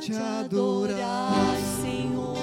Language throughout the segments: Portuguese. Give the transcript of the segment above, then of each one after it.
te adorar, Senhor,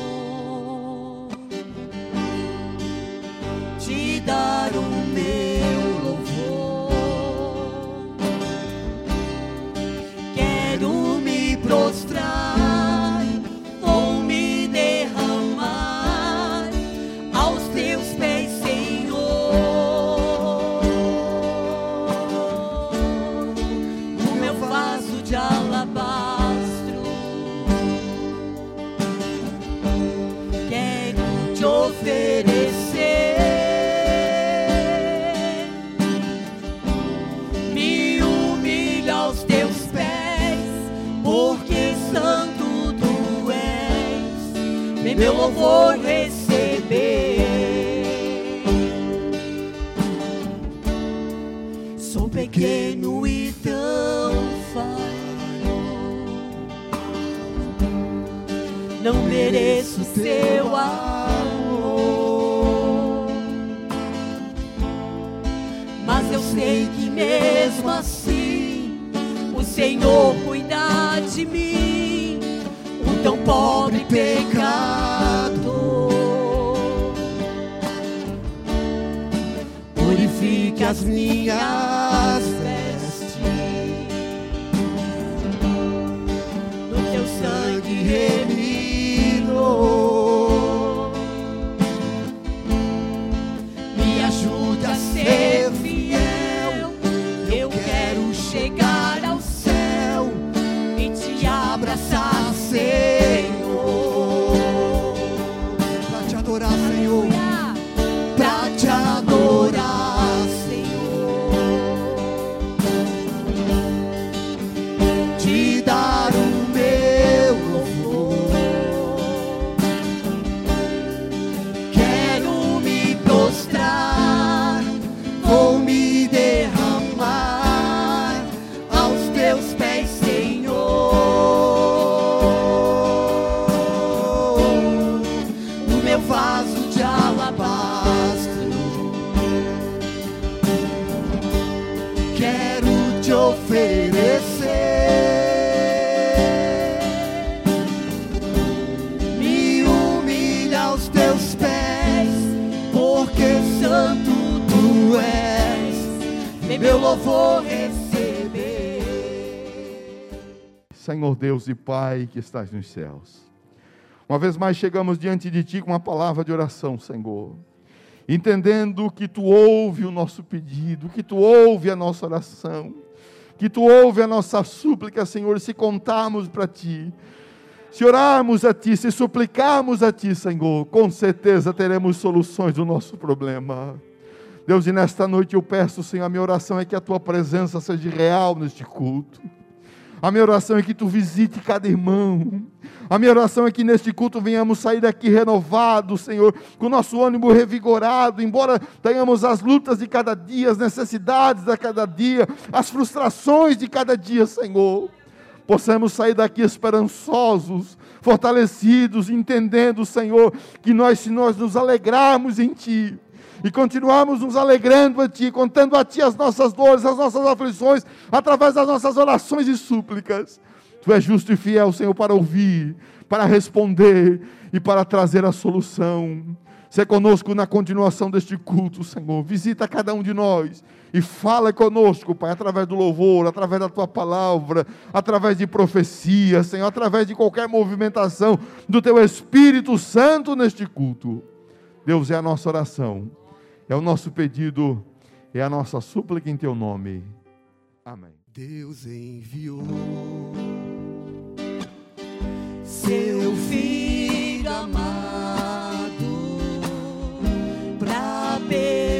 Deus e Pai que estás nos céus. Uma vez mais chegamos diante de Ti com uma palavra de oração, Senhor. Entendendo que Tu ouve o nosso pedido, que Tu ouve a nossa oração, que Tu ouve a nossa súplica, Senhor, se contarmos para Ti, se orarmos a Ti, se suplicarmos a Ti, Senhor, com certeza teremos soluções do nosso problema. Deus, e nesta noite eu peço, Senhor, a minha oração é que a Tua presença seja real neste culto. A minha oração é que tu visite cada irmão. A minha oração é que neste culto venhamos sair daqui renovados, Senhor, com nosso ânimo revigorado, embora tenhamos as lutas de cada dia, as necessidades de cada dia, as frustrações de cada dia, Senhor. Possamos sair daqui esperançosos, fortalecidos, entendendo, Senhor, que nós, se nós nos alegrarmos em Ti, e continuarmos nos alegrando a Ti, contando a Ti as nossas dores, as nossas aflições, através das nossas orações e súplicas. Tu és justo e fiel, Senhor, para ouvir, para responder e para trazer a solução. Se conosco na continuação deste culto, Senhor. Visita cada um de nós e fala conosco, Pai, através do louvor, através da tua palavra, através de profecia, Senhor, através de qualquer movimentação do teu Espírito Santo neste culto. Deus, é a nossa oração, é o nosso pedido, é a nossa súplica em teu nome. Amém. Deus enviou seu filho amado pra perdoar,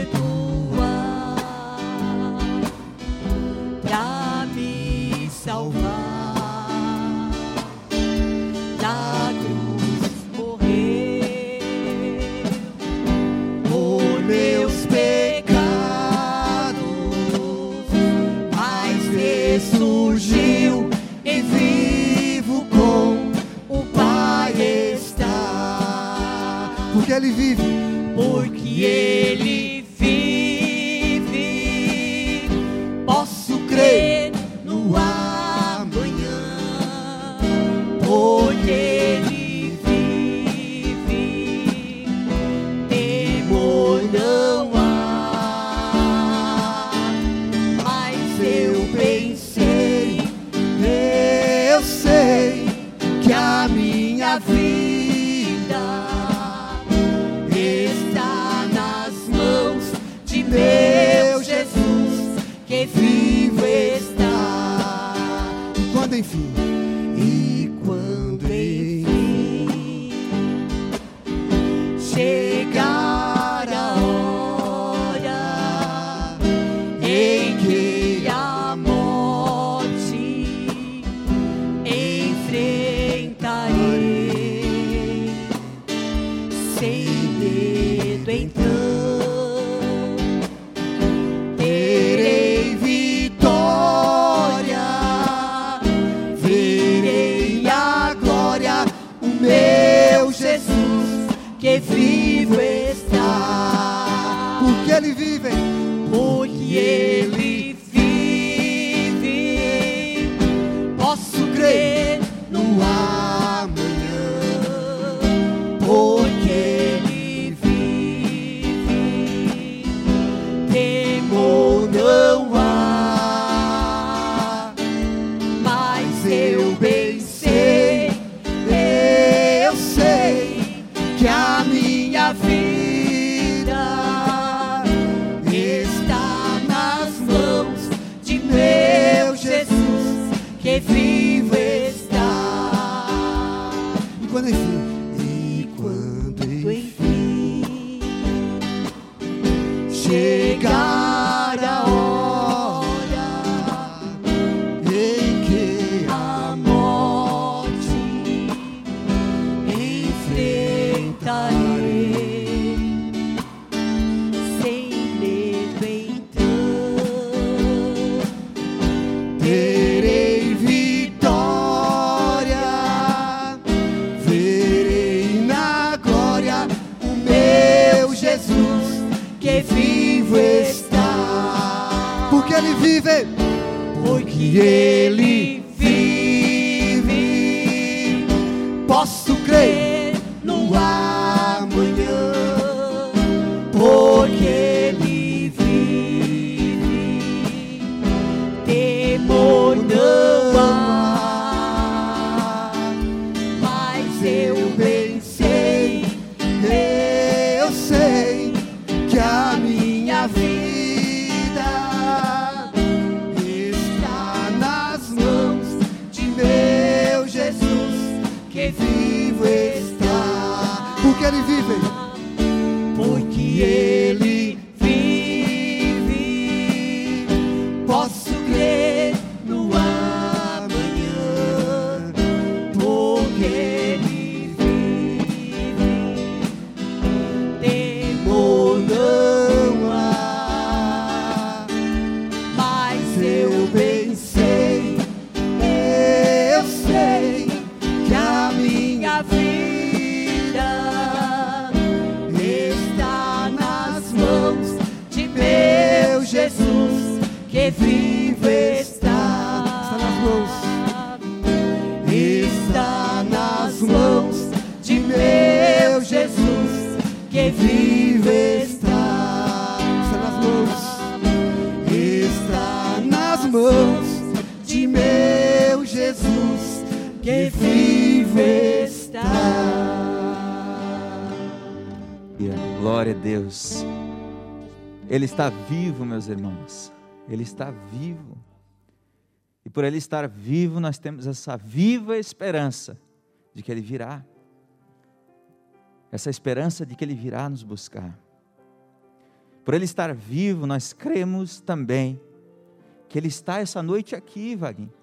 Ele está vivo, meus irmãos. Ele está vivo. E por ele estar vivo, nós temos essa viva esperança de que ele virá. Essa esperança de que ele virá nos buscar. Por ele estar vivo, nós cremos também que ele está essa noite aqui, Vaguinho.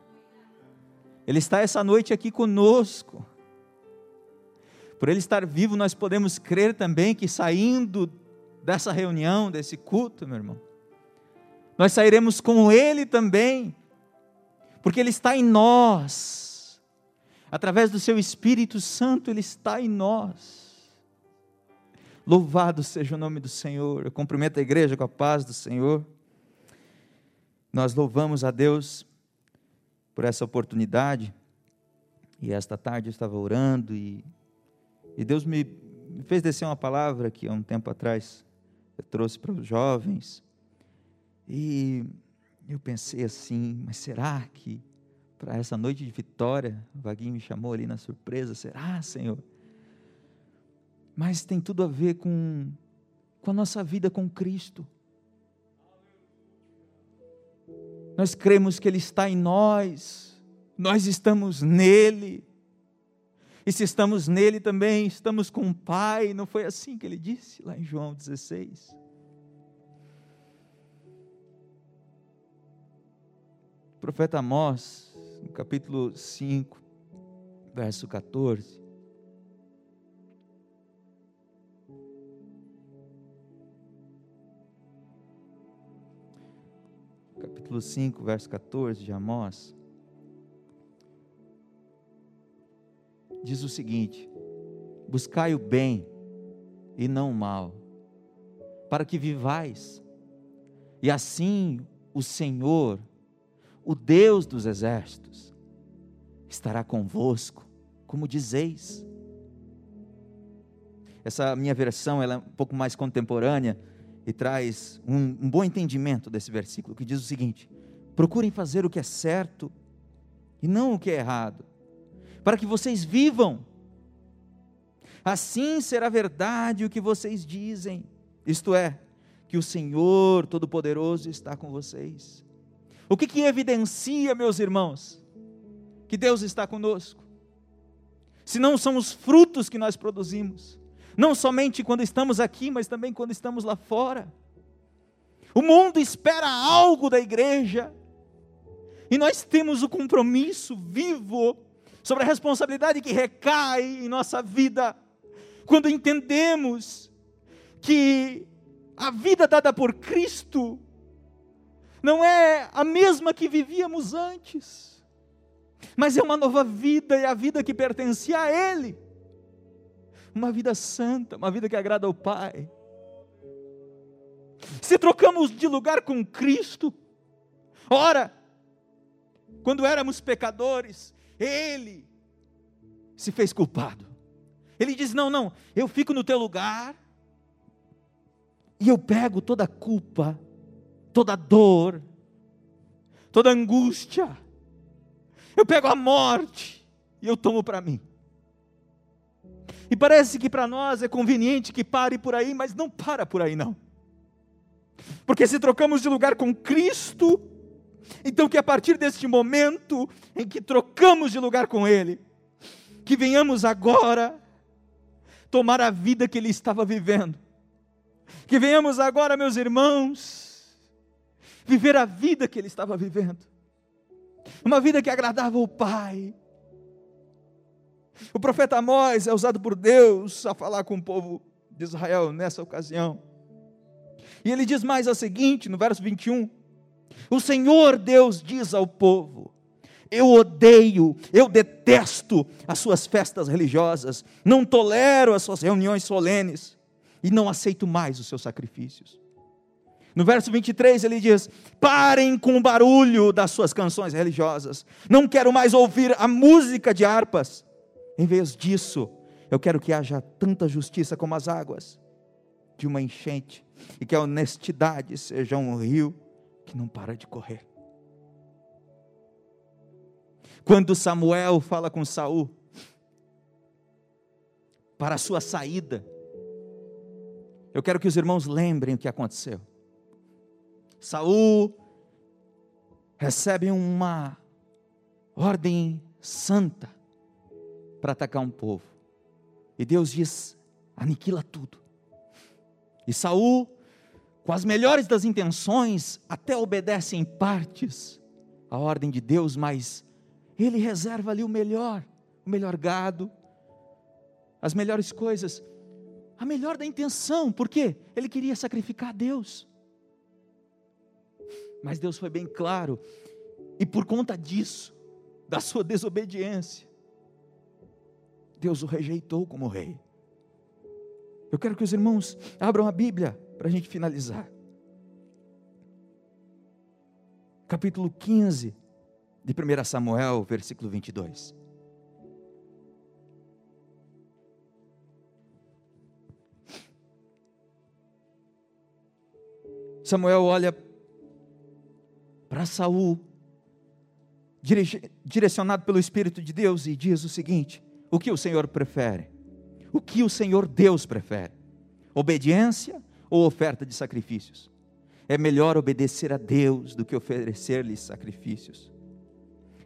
Ele está essa noite aqui conosco. Por ele estar vivo, nós podemos crer também que saindo dessa reunião, desse culto, meu irmão, nós sairemos com ele também, porque ele está em nós. Através do seu Espírito Santo, ele está em nós. Louvado seja o nome do Senhor. Eu cumprimento a igreja com a paz do Senhor. Nós louvamos a Deus por essa oportunidade. E esta tarde eu estava orando e, e Deus me, me fez descer uma palavra que há um tempo atrás eu trouxe para os jovens. E eu pensei assim, mas será que para essa noite de vitória. O Vaguinho me chamou ali na surpresa. Será, Senhor? Mas tem tudo a ver com, com a nossa vida com Cristo. Nós cremos que Ele está em nós, nós estamos nele. E se estamos nele também, estamos com o Pai. Não foi assim que ele disse lá em João 16? O profeta Amós, no capítulo 5, verso 14. Capítulo 5, verso 14 de Amós. Diz o seguinte: buscai o bem e não o mal, para que vivais, e assim o Senhor, o Deus dos exércitos, estará convosco, como dizeis. Essa minha versão ela é um pouco mais contemporânea e traz um, um bom entendimento desse versículo, que diz o seguinte: procurem fazer o que é certo e não o que é errado para que vocês vivam. Assim será verdade o que vocês dizem, isto é, que o Senhor Todo-Poderoso está com vocês. O que, que evidencia, meus irmãos, que Deus está conosco? Se não são os frutos que nós produzimos, não somente quando estamos aqui, mas também quando estamos lá fora. O mundo espera algo da igreja, e nós temos o compromisso vivo sobre a responsabilidade que recai em nossa vida, quando entendemos que a vida dada por Cristo não é a mesma que vivíamos antes, mas é uma nova vida, é a vida que pertencia a Ele, uma vida santa, uma vida que agrada ao Pai. Se trocamos de lugar com Cristo, ora, quando éramos pecadores, ele se fez culpado. Ele diz: Não, não, eu fico no teu lugar e eu pego toda a culpa, toda a dor, toda a angústia, eu pego a morte e eu tomo para mim. E parece que para nós é conveniente que pare por aí, mas não para por aí não. Porque se trocamos de lugar com Cristo, então, que a partir deste momento em que trocamos de lugar com Ele, que venhamos agora tomar a vida que Ele estava vivendo, que venhamos agora, meus irmãos, viver a vida que Ele estava vivendo, uma vida que agradava o Pai. O profeta Amós é usado por Deus a falar com o povo de Israel nessa ocasião. E ele diz mais o seguinte, no verso 21, o Senhor Deus diz ao povo: Eu odeio, eu detesto as suas festas religiosas, não tolero as suas reuniões solenes e não aceito mais os seus sacrifícios. No verso 23 ele diz: Parem com o barulho das suas canções religiosas, não quero mais ouvir a música de harpas. Em vez disso, eu quero que haja tanta justiça como as águas de uma enchente, e que a honestidade seja um rio que não para de correr. Quando Samuel fala com Saul para a sua saída, eu quero que os irmãos lembrem o que aconteceu. Saul recebe uma ordem santa para atacar um povo. E Deus diz: aniquila tudo. E Saul com as melhores das intenções, até obedece em partes a ordem de Deus, mas ele reserva ali o melhor, o melhor gado, as melhores coisas, a melhor da intenção, porque ele queria sacrificar a Deus. Mas Deus foi bem claro, e por conta disso, da sua desobediência, Deus o rejeitou como rei. Eu quero que os irmãos abram a Bíblia para a gente finalizar. Capítulo 15 de 1 Samuel, versículo 22. Samuel olha para Saul direcionado pelo Espírito de Deus e diz o seguinte: o que o Senhor prefere? O que o Senhor Deus prefere? Obediência ou oferta de sacrifícios? É melhor obedecer a Deus do que oferecer-lhe sacrifícios.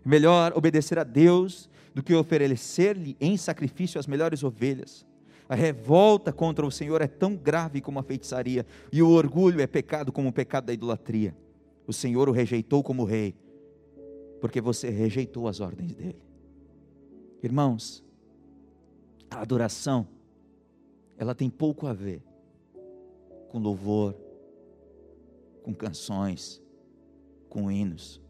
É melhor obedecer a Deus do que oferecer-lhe em sacrifício as melhores ovelhas. A revolta contra o Senhor é tão grave como a feitiçaria, e o orgulho é pecado como o pecado da idolatria. O Senhor o rejeitou como rei, porque você rejeitou as ordens dele. Irmãos, a adoração, ela tem pouco a ver com louvor, com canções, com hinos.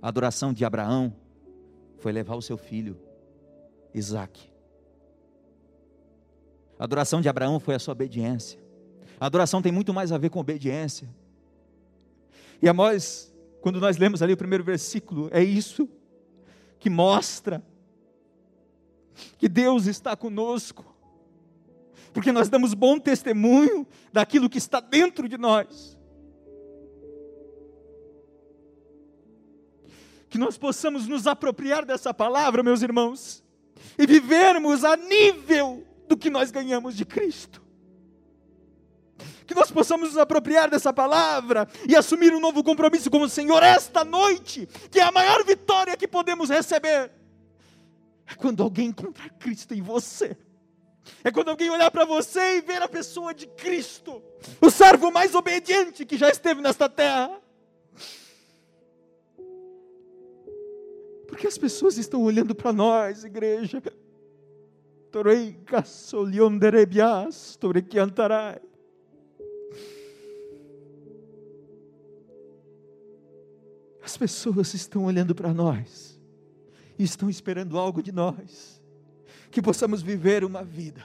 A adoração de Abraão foi levar o seu filho, Isaac. A adoração de Abraão foi a sua obediência. A adoração tem muito mais a ver com obediência. E a nós, quando nós lemos ali o primeiro versículo, é isso que mostra que Deus está conosco, porque nós damos bom testemunho daquilo que está dentro de nós. Que nós possamos nos apropriar dessa palavra, meus irmãos, e vivermos a nível do que nós ganhamos de Cristo. Que nós possamos nos apropriar dessa palavra e assumir um novo compromisso com o Senhor esta noite, que é a maior vitória que podemos receber. É quando alguém encontrar Cristo em você. É quando alguém olhar para você e ver a pessoa de Cristo, o servo mais obediente que já esteve nesta terra. Porque as pessoas estão olhando para nós, igreja. As pessoas estão olhando para nós e estão esperando algo de nós, que possamos viver uma vida,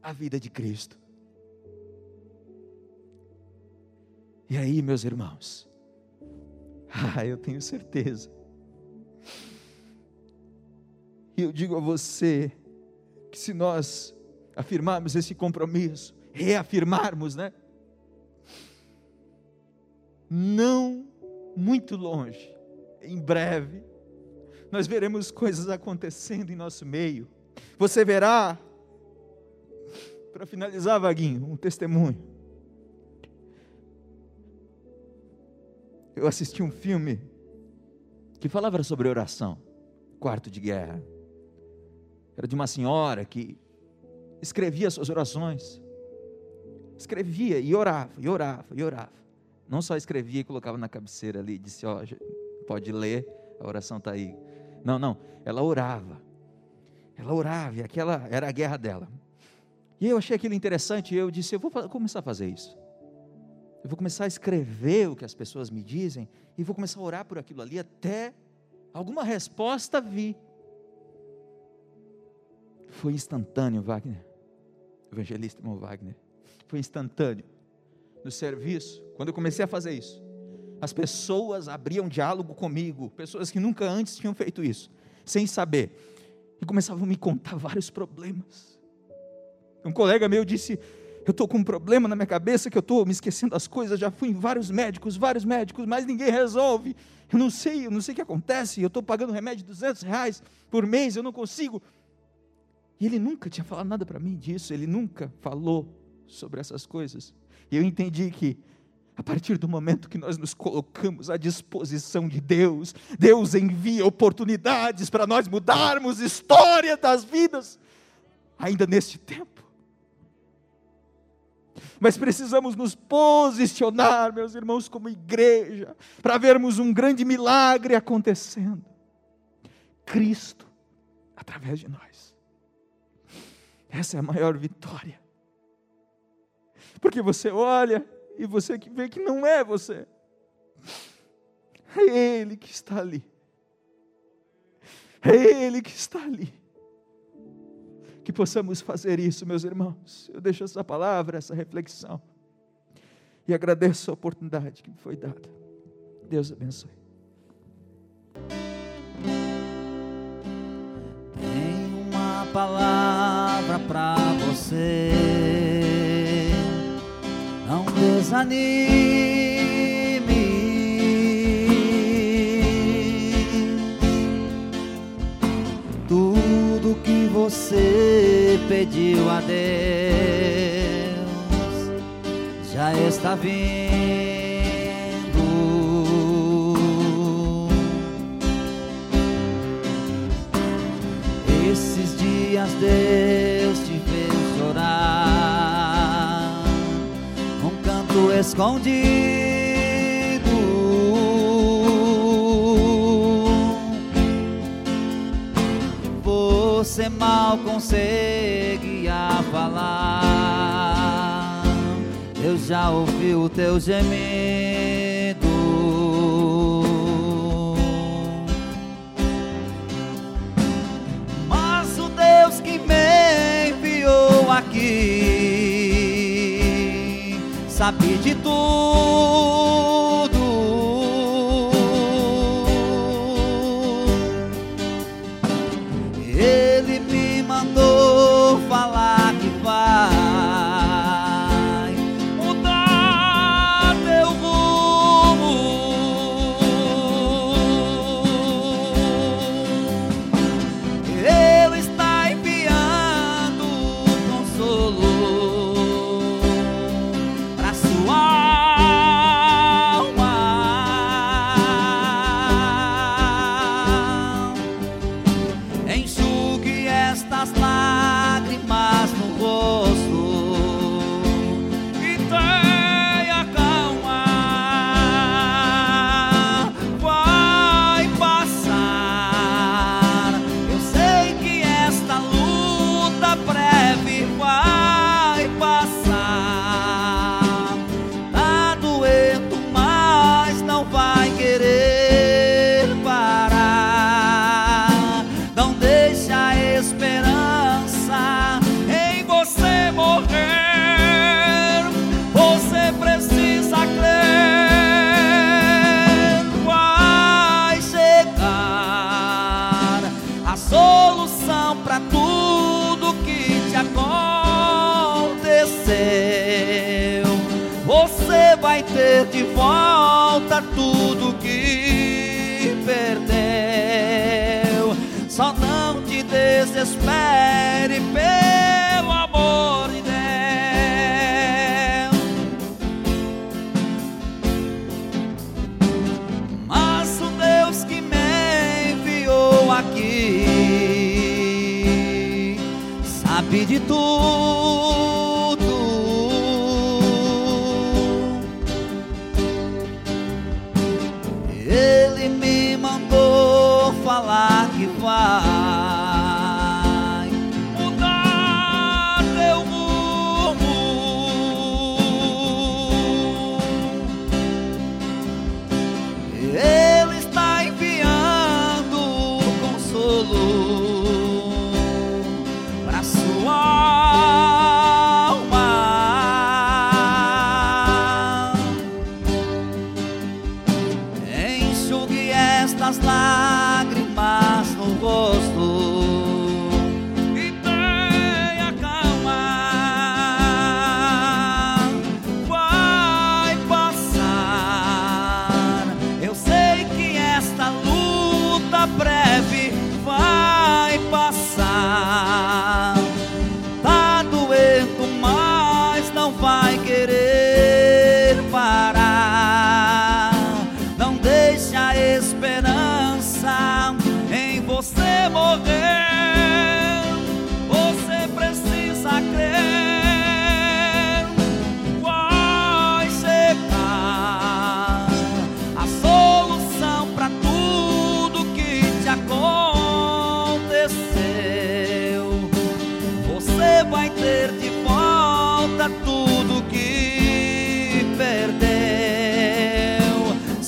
a vida de Cristo. E aí, meus irmãos, ah, eu tenho certeza, e eu digo a você, que se nós afirmarmos esse compromisso, reafirmarmos, né? Não muito longe, em breve, nós veremos coisas acontecendo em nosso meio. Você verá, para finalizar, Vaguinho, um testemunho. Eu assisti um filme que falava sobre oração, quarto de guerra. Era de uma senhora que escrevia suas orações. Escrevia e orava, e orava, e orava. Não só escrevia e colocava na cabeceira ali, disse, ó, pode ler, a oração está aí. Não, não, ela orava. Ela orava, e aquela era a guerra dela. E eu achei aquilo interessante, e eu disse, eu vou começar a fazer isso. Eu vou começar a escrever o que as pessoas me dizem, e vou começar a orar por aquilo ali até alguma resposta vir. Foi instantâneo, Wagner. Evangelista irmão Wagner. Foi instantâneo. No serviço, quando eu comecei a fazer isso, as pessoas abriam diálogo comigo, pessoas que nunca antes tinham feito isso, sem saber, e começavam a me contar vários problemas. Um colega meu disse: Eu estou com um problema na minha cabeça que eu estou me esquecendo das coisas. Já fui em vários médicos, vários médicos, mas ninguém resolve. Eu não sei, eu não sei o que acontece. Eu estou pagando remédio de 200 reais por mês, eu não consigo. E ele nunca tinha falado nada para mim disso, ele nunca falou sobre essas coisas. E eu entendi que, a partir do momento que nós nos colocamos à disposição de Deus, Deus envia oportunidades para nós mudarmos história das vidas, ainda neste tempo. Mas precisamos nos posicionar, meus irmãos, como igreja, para vermos um grande milagre acontecendo. Cristo, através de nós. Essa é a maior vitória. Porque você olha e você vê que não é você. É Ele que está ali. É Ele que está ali. Que possamos fazer isso, meus irmãos. Eu deixo essa palavra, essa reflexão. E agradeço a oportunidade que me foi dada. Deus abençoe. Tem uma palavra para você desanime. Tudo que você pediu a Deus já está vindo. Esses dias de escondido. Você mal conseguia falar. Eu já ouvi o teu gemido. Mas o Deus que me enviou aqui de tudo.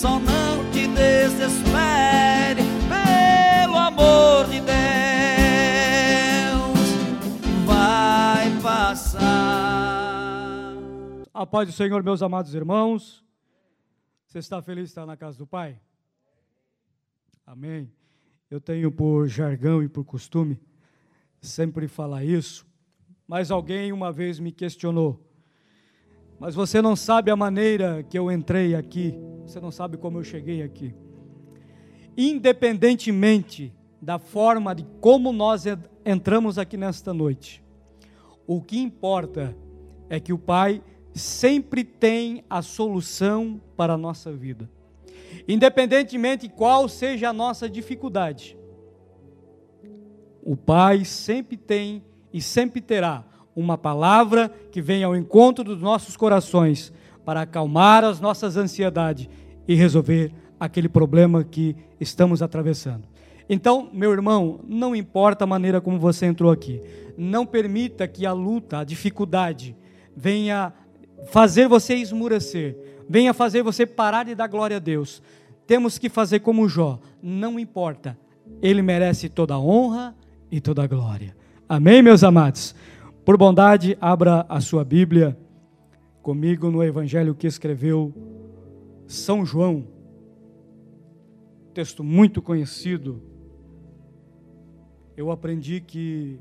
Só não te desespere, pelo amor de Deus. Vai passar. A paz do Senhor, meus amados irmãos. Você está feliz de estar na casa do Pai? Amém. Eu tenho por jargão e por costume sempre falar isso, mas alguém uma vez me questionou. Mas você não sabe a maneira que eu entrei aqui, você não sabe como eu cheguei aqui. Independentemente da forma de como nós entramos aqui nesta noite. O que importa é que o Pai sempre tem a solução para a nossa vida. Independentemente qual seja a nossa dificuldade, o Pai sempre tem e sempre terá uma palavra que vem ao encontro dos nossos corações para acalmar as nossas ansiedades e resolver aquele problema que estamos atravessando. Então, meu irmão, não importa a maneira como você entrou aqui, não permita que a luta, a dificuldade, venha fazer você esmurecer, venha fazer você parar de dar glória a Deus. Temos que fazer como Jó, não importa, ele merece toda a honra e toda a glória. Amém, meus amados? Por bondade, abra a sua Bíblia comigo no Evangelho que escreveu São João, texto muito conhecido. Eu aprendi que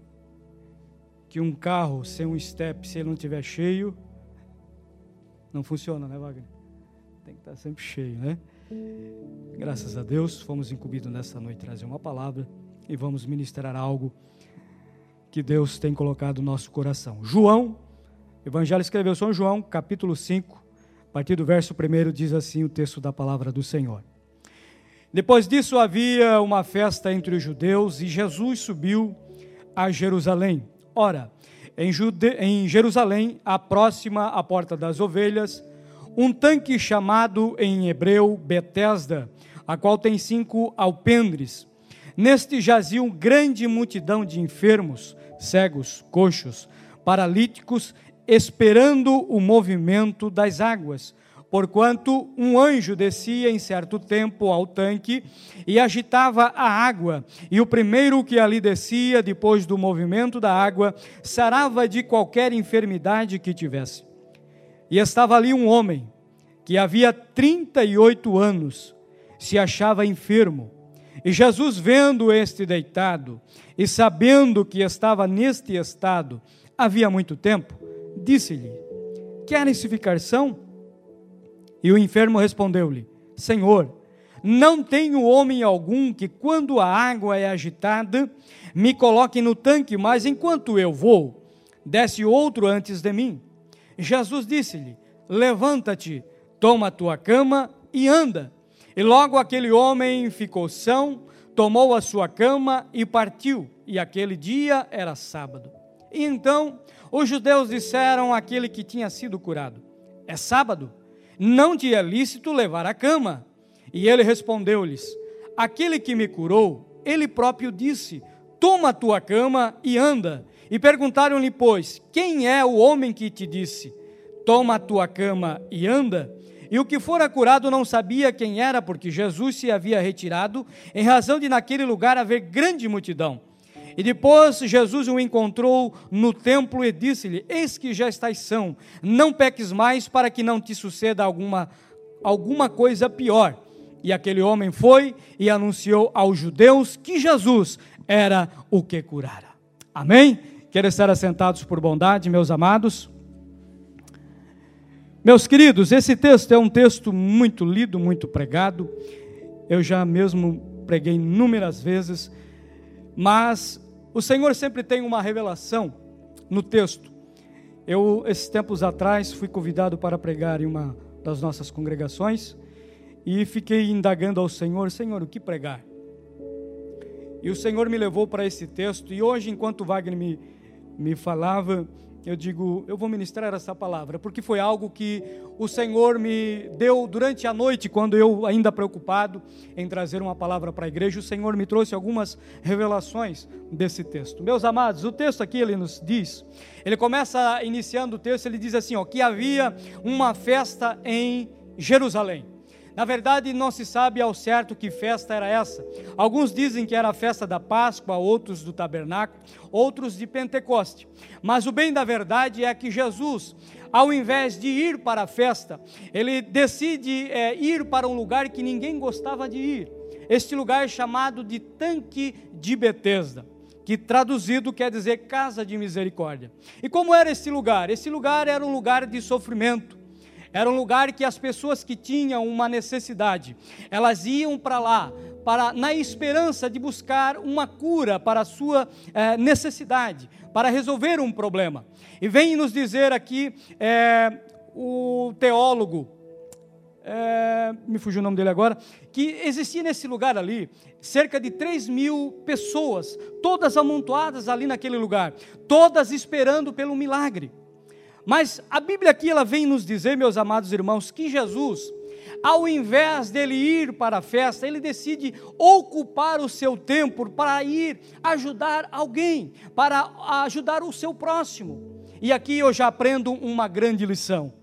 que um carro sem um step, se ele não estiver cheio, não funciona, né, Wagner? Tem que estar sempre cheio, né? Graças a Deus, fomos incumbidos nessa noite trazer uma palavra e vamos ministrar algo que Deus tem colocado no nosso coração. João, Evangelho escreveu São João, capítulo 5, a partir do verso 1 diz assim o texto da palavra do Senhor. Depois disso havia uma festa entre os judeus e Jesus subiu a Jerusalém. Ora, em, Jude... em Jerusalém, a próxima à porta das ovelhas, um tanque chamado em hebreu Betesda, a qual tem cinco alpendres. Neste jaziam grande multidão de enfermos, cegos, coxos, paralíticos, esperando o movimento das águas. Porquanto um anjo descia em certo tempo ao tanque e agitava a água, e o primeiro que ali descia, depois do movimento da água, sarava de qualquer enfermidade que tivesse. E estava ali um homem, que havia 38 anos, se achava enfermo. E Jesus, vendo este deitado, e sabendo que estava neste estado havia muito tempo, disse-lhe: Querem-se ficar são? E o enfermo respondeu-lhe: Senhor, não tenho homem algum que, quando a água é agitada, me coloque no tanque, mas enquanto eu vou, desce outro antes de mim. Jesus disse-lhe: Levanta-te, toma a tua cama e anda. E logo aquele homem ficou são, tomou a sua cama e partiu. E aquele dia era sábado. E então os judeus disseram àquele que tinha sido curado: É sábado, não te é lícito levar a cama. E ele respondeu-lhes: Aquele que me curou, ele próprio disse: Toma a tua cama e anda. E perguntaram-lhe, pois, quem é o homem que te disse: Toma a tua cama e anda? E o que fora curado não sabia quem era, porque Jesus se havia retirado, em razão de naquele lugar haver grande multidão. E depois Jesus o encontrou no templo e disse-lhe: Eis que já estás são, não peques mais para que não te suceda alguma, alguma coisa pior. E aquele homem foi e anunciou aos judeus que Jesus era o que curara. Amém? Quero estar assentados por bondade, meus amados. Meus queridos, esse texto é um texto muito lido, muito pregado. Eu já mesmo preguei inúmeras vezes, mas o Senhor sempre tem uma revelação no texto. Eu, esses tempos atrás, fui convidado para pregar em uma das nossas congregações e fiquei indagando ao Senhor: Senhor, o que pregar? E o Senhor me levou para esse texto, e hoje, enquanto Wagner me, me falava, eu digo, eu vou ministrar essa palavra, porque foi algo que o Senhor me deu durante a noite, quando eu, ainda preocupado em trazer uma palavra para a igreja, o Senhor me trouxe algumas revelações desse texto. Meus amados, o texto aqui ele nos diz, ele começa iniciando o texto, ele diz assim: ó, que havia uma festa em Jerusalém. Na verdade, não se sabe ao certo que festa era essa. Alguns dizem que era a festa da Páscoa, outros do tabernáculo, outros de Pentecoste. Mas o bem da verdade é que Jesus, ao invés de ir para a festa, ele decide é, ir para um lugar que ninguém gostava de ir. Este lugar é chamado de Tanque de Betesda que traduzido quer dizer casa de misericórdia. E como era esse lugar? Esse lugar era um lugar de sofrimento. Era um lugar que as pessoas que tinham uma necessidade, elas iam para lá para na esperança de buscar uma cura para a sua eh, necessidade, para resolver um problema. E vem nos dizer aqui eh, o teólogo, eh, me fugiu o nome dele agora, que existia nesse lugar ali cerca de 3 mil pessoas, todas amontoadas ali naquele lugar, todas esperando pelo milagre. Mas a Bíblia aqui ela vem nos dizer, meus amados irmãos, que Jesus, ao invés dele ir para a festa, ele decide ocupar o seu tempo para ir ajudar alguém, para ajudar o seu próximo. E aqui eu já aprendo uma grande lição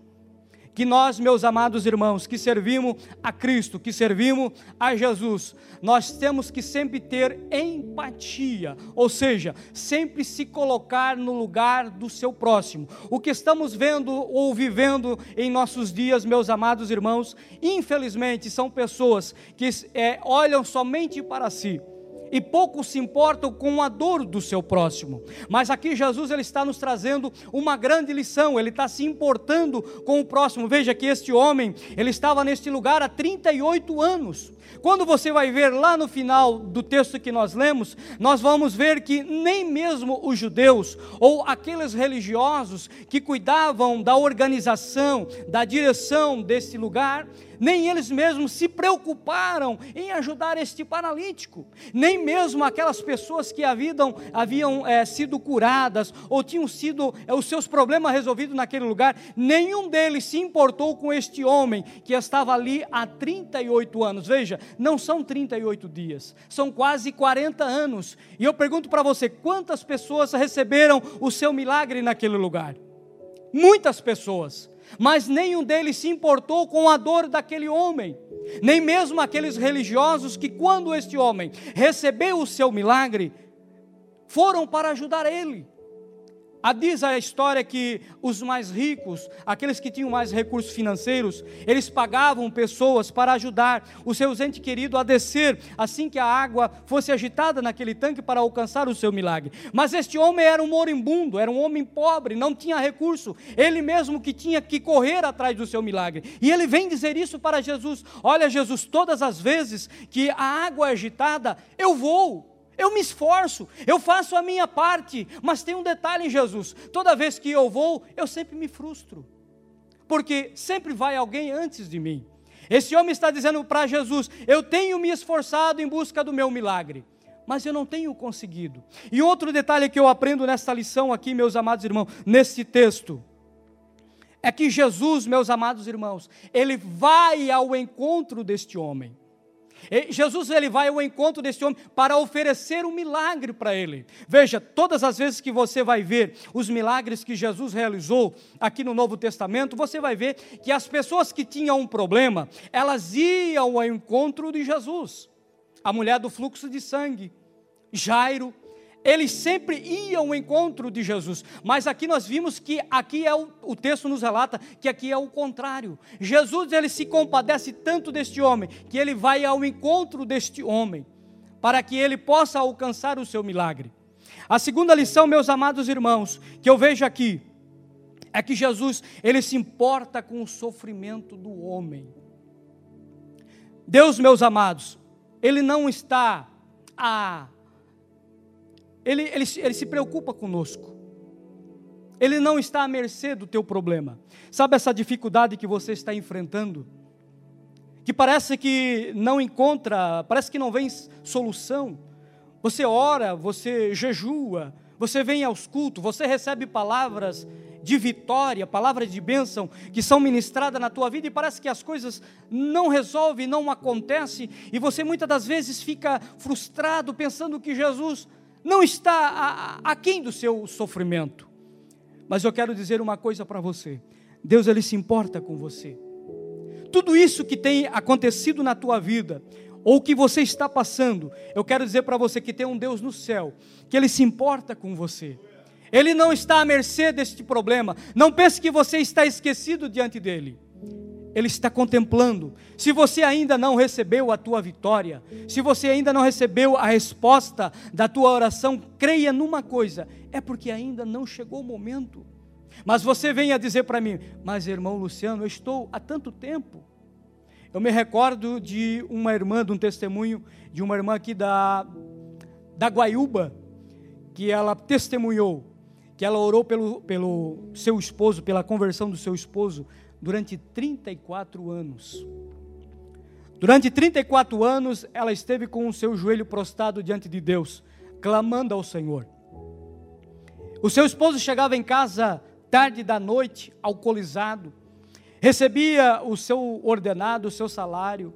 que nós, meus amados irmãos, que servimos a Cristo, que servimos a Jesus, nós temos que sempre ter empatia, ou seja, sempre se colocar no lugar do seu próximo. O que estamos vendo ou vivendo em nossos dias, meus amados irmãos, infelizmente são pessoas que é, olham somente para si e pouco se importam com a dor do seu próximo. Mas aqui Jesus ele está nos trazendo uma grande lição, ele está se importando com o próximo. Veja que este homem, ele estava neste lugar há 38 anos. Quando você vai ver lá no final do texto que nós lemos, nós vamos ver que nem mesmo os judeus ou aqueles religiosos que cuidavam da organização, da direção desse lugar, nem eles mesmos se preocuparam em ajudar este paralítico, nem mesmo aquelas pessoas que haviam, haviam é, sido curadas ou tinham sido é, os seus problemas resolvidos naquele lugar, nenhum deles se importou com este homem que estava ali há 38 anos. Veja, não são 38 dias, são quase 40 anos. E eu pergunto para você: quantas pessoas receberam o seu milagre naquele lugar? Muitas pessoas mas nenhum deles se importou com a dor daquele homem, nem mesmo aqueles religiosos que, quando este homem recebeu o seu milagre, foram para ajudar ele. A diz a história que os mais ricos, aqueles que tinham mais recursos financeiros, eles pagavam pessoas para ajudar o seu ente querido a descer assim que a água fosse agitada naquele tanque para alcançar o seu milagre. Mas este homem era um moribundo, era um homem pobre, não tinha recurso, ele mesmo que tinha que correr atrás do seu milagre. E ele vem dizer isso para Jesus: Olha, Jesus, todas as vezes que a água é agitada, eu vou. Eu me esforço, eu faço a minha parte, mas tem um detalhe em Jesus: toda vez que eu vou, eu sempre me frustro, porque sempre vai alguém antes de mim. Esse homem está dizendo para Jesus: Eu tenho me esforçado em busca do meu milagre, mas eu não tenho conseguido. E outro detalhe que eu aprendo nessa lição aqui, meus amados irmãos, nesse texto, é que Jesus, meus amados irmãos, ele vai ao encontro deste homem. Jesus ele vai ao encontro desse homem para oferecer um milagre para ele. Veja, todas as vezes que você vai ver os milagres que Jesus realizou aqui no Novo Testamento, você vai ver que as pessoas que tinham um problema, elas iam ao encontro de Jesus. A mulher do fluxo de sangue, Jairo, eles sempre iam ao encontro de Jesus. Mas aqui nós vimos que aqui é o, o, texto nos relata que aqui é o contrário. Jesus ele se compadece tanto deste homem que ele vai ao encontro deste homem para que ele possa alcançar o seu milagre. A segunda lição, meus amados irmãos, que eu vejo aqui é que Jesus ele se importa com o sofrimento do homem. Deus, meus amados, ele não está a ele, ele, ele se preocupa conosco. Ele não está à mercê do teu problema. Sabe essa dificuldade que você está enfrentando? Que parece que não encontra, parece que não vem solução. Você ora, você jejua, você vem aos cultos, você recebe palavras de vitória, palavras de bênção que são ministradas na tua vida e parece que as coisas não resolvem, não acontecem e você muitas das vezes fica frustrado pensando que Jesus não está aquém do seu sofrimento. Mas eu quero dizer uma coisa para você: Deus ele se importa com você. Tudo isso que tem acontecido na tua vida, ou que você está passando, eu quero dizer para você que tem um Deus no céu, que ele se importa com você. Ele não está à mercê deste problema. Não pense que você está esquecido diante dele. Ele está contemplando. Se você ainda não recebeu a tua vitória, se você ainda não recebeu a resposta da tua oração, creia numa coisa: é porque ainda não chegou o momento. Mas você venha dizer para mim: Mas irmão Luciano, eu estou há tanto tempo. Eu me recordo de uma irmã, de um testemunho de uma irmã aqui da, da Guaiúba, que ela testemunhou, que ela orou pelo, pelo seu esposo, pela conversão do seu esposo, durante 34 anos. Durante 34 anos, ela esteve com o seu joelho prostrado diante de Deus, clamando ao Senhor. O seu esposo chegava em casa tarde da noite, alcoolizado, recebia o seu ordenado, o seu salário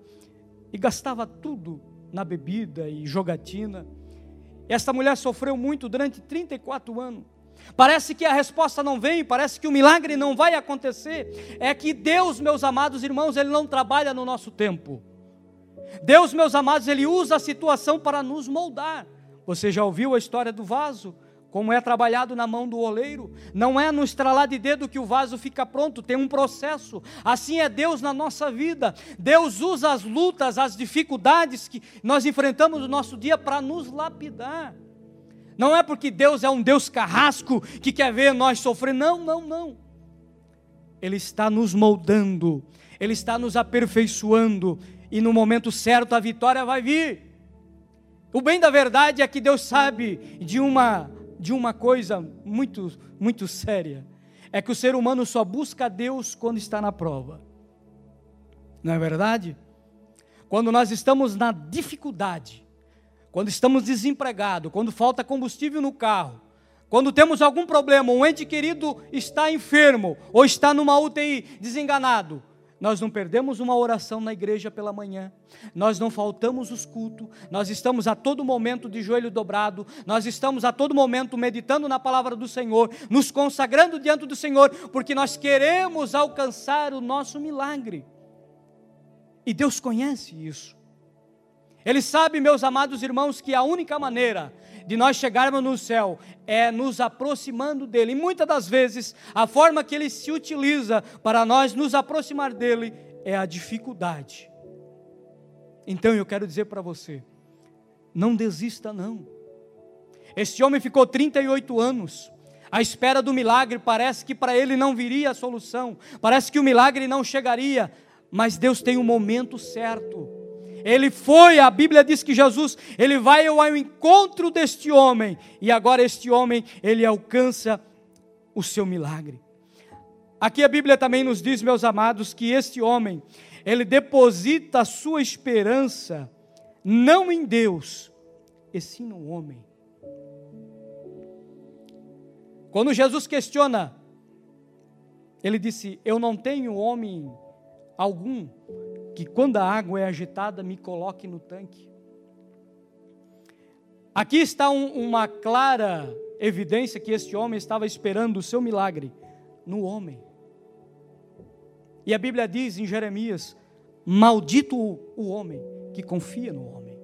e gastava tudo na bebida e jogatina. Esta mulher sofreu muito durante 34 anos. Parece que a resposta não vem, parece que o milagre não vai acontecer. É que Deus, meus amados irmãos, Ele não trabalha no nosso tempo. Deus, meus amados, Ele usa a situação para nos moldar. Você já ouviu a história do vaso? como é trabalhado na mão do oleiro. Não é no estralar de dedo que o vaso fica pronto, tem um processo. Assim é Deus na nossa vida. Deus usa as lutas, as dificuldades que nós enfrentamos no nosso dia para nos lapidar. Não é porque Deus é um Deus carrasco que quer ver nós sofrer. Não, não, não. Ele está nos moldando, Ele está nos aperfeiçoando, e no momento certo a vitória vai vir. O bem da verdade é que Deus sabe de uma de uma coisa muito, muito séria: é que o ser humano só busca Deus quando está na prova. Não é verdade? Quando nós estamos na dificuldade, quando estamos desempregados, quando falta combustível no carro, quando temos algum problema, um ente querido está enfermo ou está numa UTI desenganado, nós não perdemos uma oração na igreja pela manhã, nós não faltamos os cultos, nós estamos a todo momento de joelho dobrado, nós estamos a todo momento meditando na palavra do Senhor, nos consagrando diante do Senhor, porque nós queremos alcançar o nosso milagre. E Deus conhece isso. Ele sabe, meus amados irmãos, que a única maneira de nós chegarmos no céu é nos aproximando dele. E muitas das vezes, a forma que ele se utiliza para nós nos aproximar dele é a dificuldade. Então eu quero dizer para você: não desista, não. Este homem ficou 38 anos à espera do milagre, parece que para ele não viria a solução, parece que o milagre não chegaria, mas Deus tem o um momento certo. Ele foi, a Bíblia diz que Jesus, ele vai ao encontro deste homem, e agora este homem, ele alcança o seu milagre. Aqui a Bíblia também nos diz, meus amados, que este homem, ele deposita a sua esperança não em Deus, e sim no homem. Quando Jesus questiona, ele disse: Eu não tenho homem algum que quando a água é agitada me coloque no tanque. Aqui está um, uma clara evidência que este homem estava esperando o seu milagre no homem. E a Bíblia diz em Jeremias: Maldito o homem que confia no homem.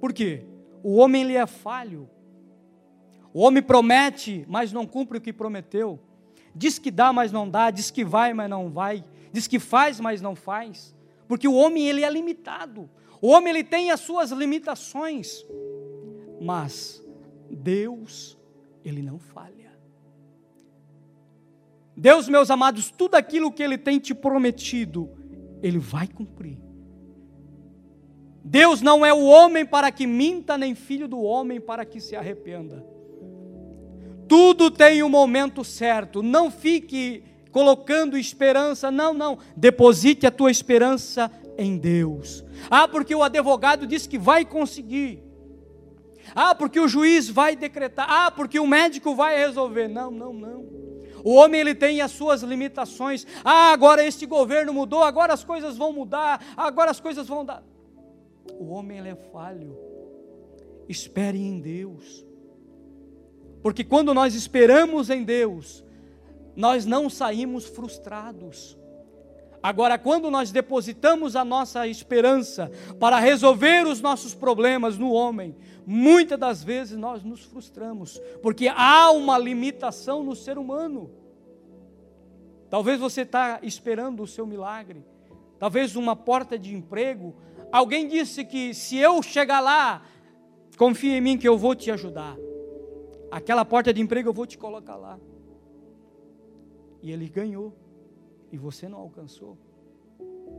Por quê? O homem ele é falho. O homem promete, mas não cumpre o que prometeu. Diz que dá, mas não dá. Diz que vai, mas não vai. Diz que faz, mas não faz porque o homem ele é limitado. O homem ele tem as suas limitações. Mas Deus, ele não falha. Deus, meus amados, tudo aquilo que ele tem te prometido, ele vai cumprir. Deus não é o homem para que minta, nem filho do homem para que se arrependa. Tudo tem o um momento certo. Não fique colocando esperança. Não, não. Deposite a tua esperança em Deus. Ah, porque o advogado diz que vai conseguir. Ah, porque o juiz vai decretar. Ah, porque o médico vai resolver. Não, não, não. O homem ele tem as suas limitações. Ah, agora este governo mudou, agora as coisas vão mudar, agora as coisas vão dar. O homem ele é falho. Espere em Deus. Porque quando nós esperamos em Deus, nós não saímos frustrados. Agora, quando nós depositamos a nossa esperança para resolver os nossos problemas no homem, muitas das vezes nós nos frustramos, porque há uma limitação no ser humano. Talvez você está esperando o seu milagre, talvez uma porta de emprego. Alguém disse que se eu chegar lá, confia em mim que eu vou te ajudar. Aquela porta de emprego eu vou te colocar lá e ele ganhou, e você não alcançou.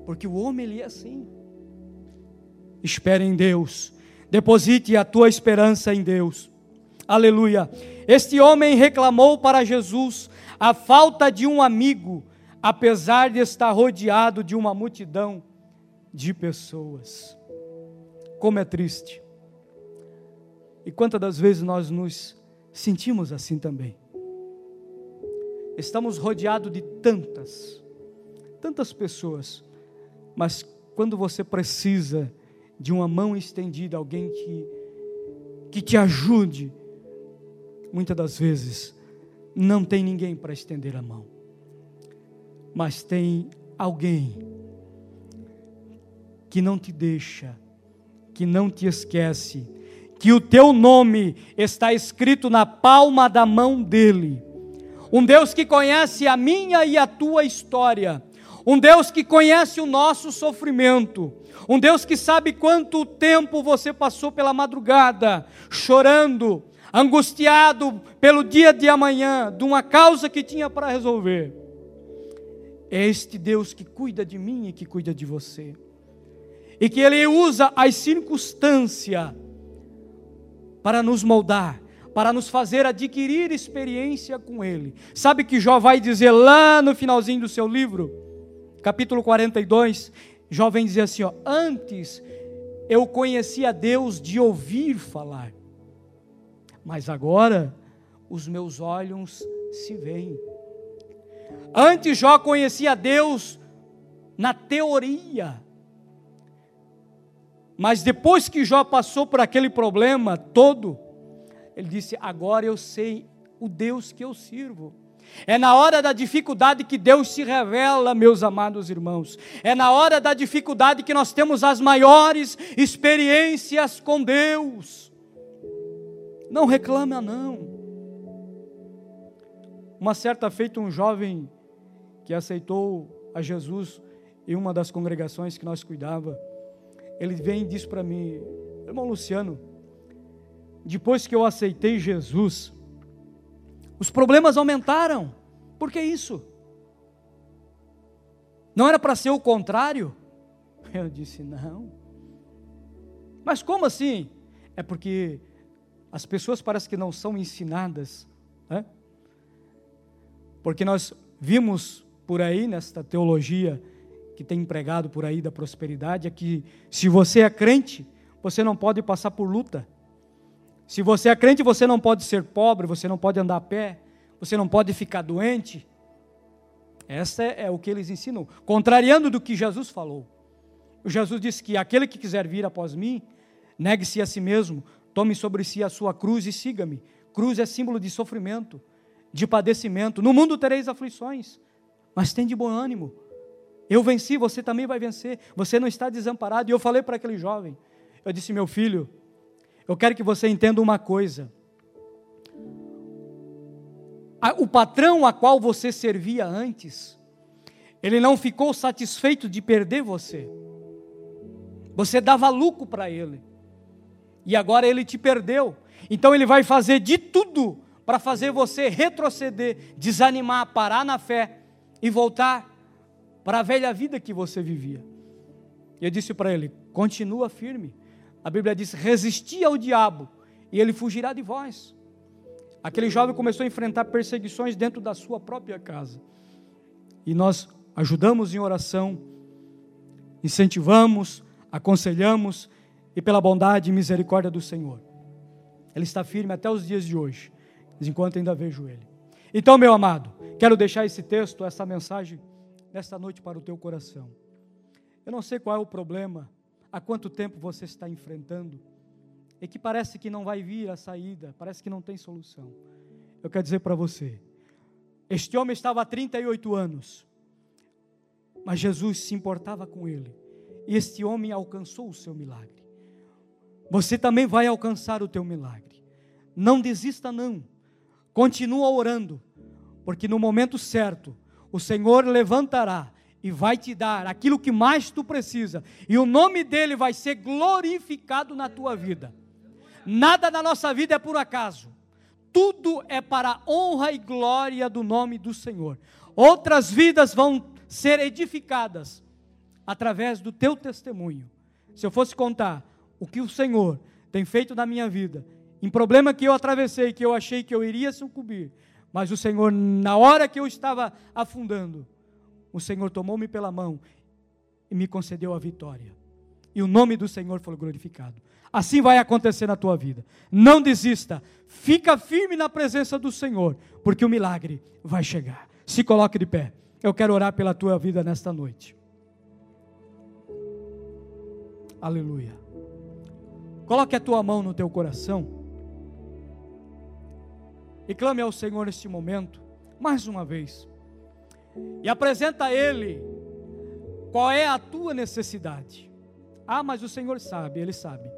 Porque o homem ele é assim. Espere em Deus. Deposite a tua esperança em Deus. Aleluia. Este homem reclamou para Jesus a falta de um amigo, apesar de estar rodeado de uma multidão de pessoas. Como é triste. E quantas das vezes nós nos sentimos assim também? Estamos rodeados de tantas, tantas pessoas, mas quando você precisa de uma mão estendida, alguém que, que te ajude, muitas das vezes não tem ninguém para estender a mão, mas tem alguém que não te deixa, que não te esquece, que o teu nome está escrito na palma da mão dele. Um Deus que conhece a minha e a tua história, um Deus que conhece o nosso sofrimento, um Deus que sabe quanto tempo você passou pela madrugada, chorando, angustiado pelo dia de amanhã, de uma causa que tinha para resolver. É este Deus que cuida de mim e que cuida de você. E que Ele usa as circunstâncias para nos moldar, para nos fazer adquirir experiência com Ele. Sabe que Jó vai dizer lá no finalzinho do seu livro, capítulo 42, Jó vem dizer assim: ó, antes eu conhecia Deus de ouvir falar, mas agora os meus olhos se veem. Antes Jó conhecia Deus na teoria, mas depois que Jó passou por aquele problema todo, ele disse: Agora eu sei o Deus que eu sirvo. É na hora da dificuldade que Deus se revela, meus amados irmãos. É na hora da dificuldade que nós temos as maiores experiências com Deus. Não reclama, não. Uma certa feita, um jovem que aceitou a Jesus em uma das congregações que nós cuidava, ele vem e diz para mim, irmão Luciano, depois que eu aceitei Jesus, os problemas aumentaram. Por que isso? Não era para ser o contrário? Eu disse: não. Mas como assim? É porque as pessoas parece que não são ensinadas, né? porque nós vimos por aí nesta teologia que tem empregado por aí da prosperidade é que se você é crente, você não pode passar por luta. Se você é crente, você não pode ser pobre, você não pode andar a pé, você não pode ficar doente. Essa é, o que eles ensinam, contrariando do que Jesus falou. Jesus disse que aquele que quiser vir após mim, negue-se a si mesmo, tome sobre si a sua cruz e siga-me. Cruz é símbolo de sofrimento, de padecimento. No mundo tereis aflições, mas tem de bom ânimo. Eu venci, você também vai vencer. Você não está desamparado. E eu falei para aquele jovem: eu disse, meu filho, eu quero que você entenda uma coisa. O patrão a qual você servia antes, ele não ficou satisfeito de perder você. Você dava lucro para ele. E agora ele te perdeu. Então ele vai fazer de tudo para fazer você retroceder, desanimar, parar na fé e voltar para a velha vida que você vivia. E eu disse para ele: continua firme. A Bíblia diz: resisti ao diabo e ele fugirá de vós. Aquele jovem começou a enfrentar perseguições dentro da sua própria casa. E nós ajudamos em oração, incentivamos, aconselhamos e pela bondade e misericórdia do Senhor. Ele está firme até os dias de hoje, enquanto ainda vejo ele. Então, meu amado, quero deixar esse texto, essa mensagem nesta noite para o teu coração. Eu não sei qual é o problema, há quanto tempo você está enfrentando, e que parece que não vai vir a saída, parece que não tem solução. Eu quero dizer para você, este homem estava há 38 anos, mas Jesus se importava com ele, e este homem alcançou o seu milagre. Você também vai alcançar o teu milagre. Não desista não. Continua orando, porque no momento certo o Senhor levantará e vai te dar aquilo que mais tu precisa, e o nome dele vai ser glorificado na tua vida. Nada na nossa vida é por acaso, tudo é para a honra e glória do nome do Senhor. Outras vidas vão ser edificadas através do teu testemunho. Se eu fosse contar o que o Senhor tem feito na minha vida, em problema que eu atravessei, que eu achei que eu iria sucumbir, mas o Senhor, na hora que eu estava afundando, o Senhor tomou-me pela mão e me concedeu a vitória. E o nome do Senhor foi glorificado. Assim vai acontecer na tua vida. Não desista. Fica firme na presença do Senhor, porque o milagre vai chegar. Se coloque de pé. Eu quero orar pela tua vida nesta noite. Aleluia. Coloque a tua mão no teu coração e clame ao Senhor neste momento, mais uma vez, e apresenta a Ele qual é a tua necessidade. Ah, mas o Senhor sabe, Ele sabe.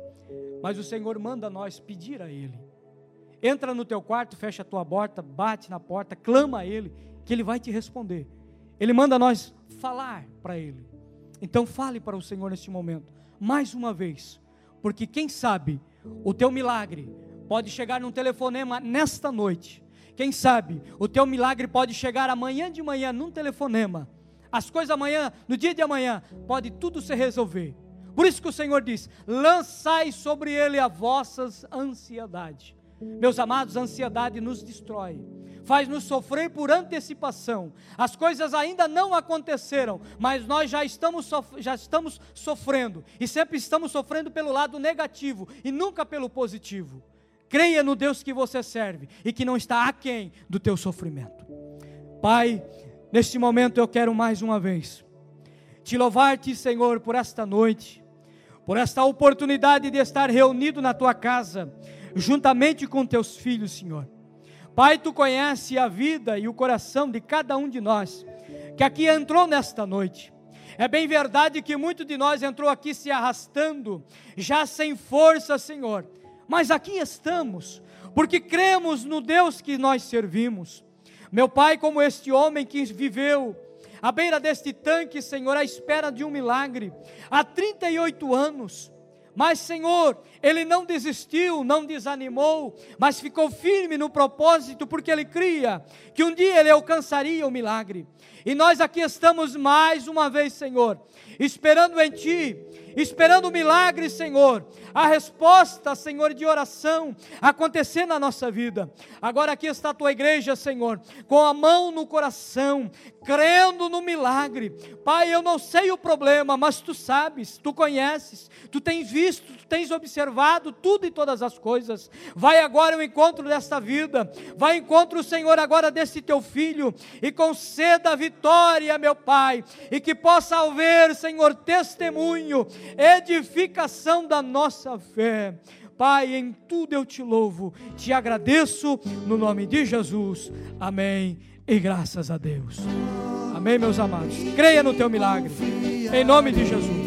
Mas o Senhor manda nós pedir a Ele. Entra no teu quarto, fecha a tua porta, bate na porta, clama a Ele, que Ele vai te responder. Ele manda nós falar para Ele. Então fale para o Senhor neste momento mais uma vez, porque quem sabe o teu milagre pode chegar num telefonema nesta noite. Quem sabe o teu milagre pode chegar amanhã de manhã num telefonema. As coisas amanhã, no dia de amanhã, pode tudo se resolver. Por isso que o Senhor diz: lançai sobre ele a vossas ansiedade. Meus amados, a ansiedade nos destrói faz-nos sofrer por antecipação. As coisas ainda não aconteceram, mas nós já estamos, já estamos sofrendo, e sempre estamos sofrendo pelo lado negativo e nunca pelo positivo. Creia no Deus que você serve e que não está aquém do teu sofrimento. Pai, neste momento eu quero mais uma vez te louvar-te, Senhor, por esta noite, por esta oportunidade de estar reunido na tua casa, juntamente com teus filhos, Senhor. Pai, tu conhece a vida e o coração de cada um de nós que aqui entrou nesta noite. É bem verdade que muito de nós entrou aqui se arrastando, já sem força, Senhor. Mas aqui estamos, porque cremos no Deus que nós servimos. Meu Pai, como este homem que viveu à beira deste tanque, Senhor, à espera de um milagre, há 38 anos, mas, Senhor, ele não desistiu, não desanimou, mas ficou firme no propósito, porque ele cria que um dia ele alcançaria o milagre. E nós aqui estamos mais uma vez, Senhor, esperando em Ti, esperando o milagre, Senhor, a resposta, Senhor, de oração acontecer na nossa vida. Agora aqui está a tua igreja, Senhor, com a mão no coração, crendo no milagre. Pai, eu não sei o problema, mas tu sabes, tu conheces, tu tens visto, tu tens observado tudo e todas as coisas. Vai agora ao encontro desta vida, vai ao encontro, Senhor, agora desse teu filho e conceda a vitória, meu Pai, e que possa haver, Senhor, testemunho, edificação da nossa fé. Pai, em tudo eu te louvo, te agradeço no nome de Jesus. Amém. E graças a Deus. Amém, meus amados. Creia no teu milagre. Em nome de Jesus.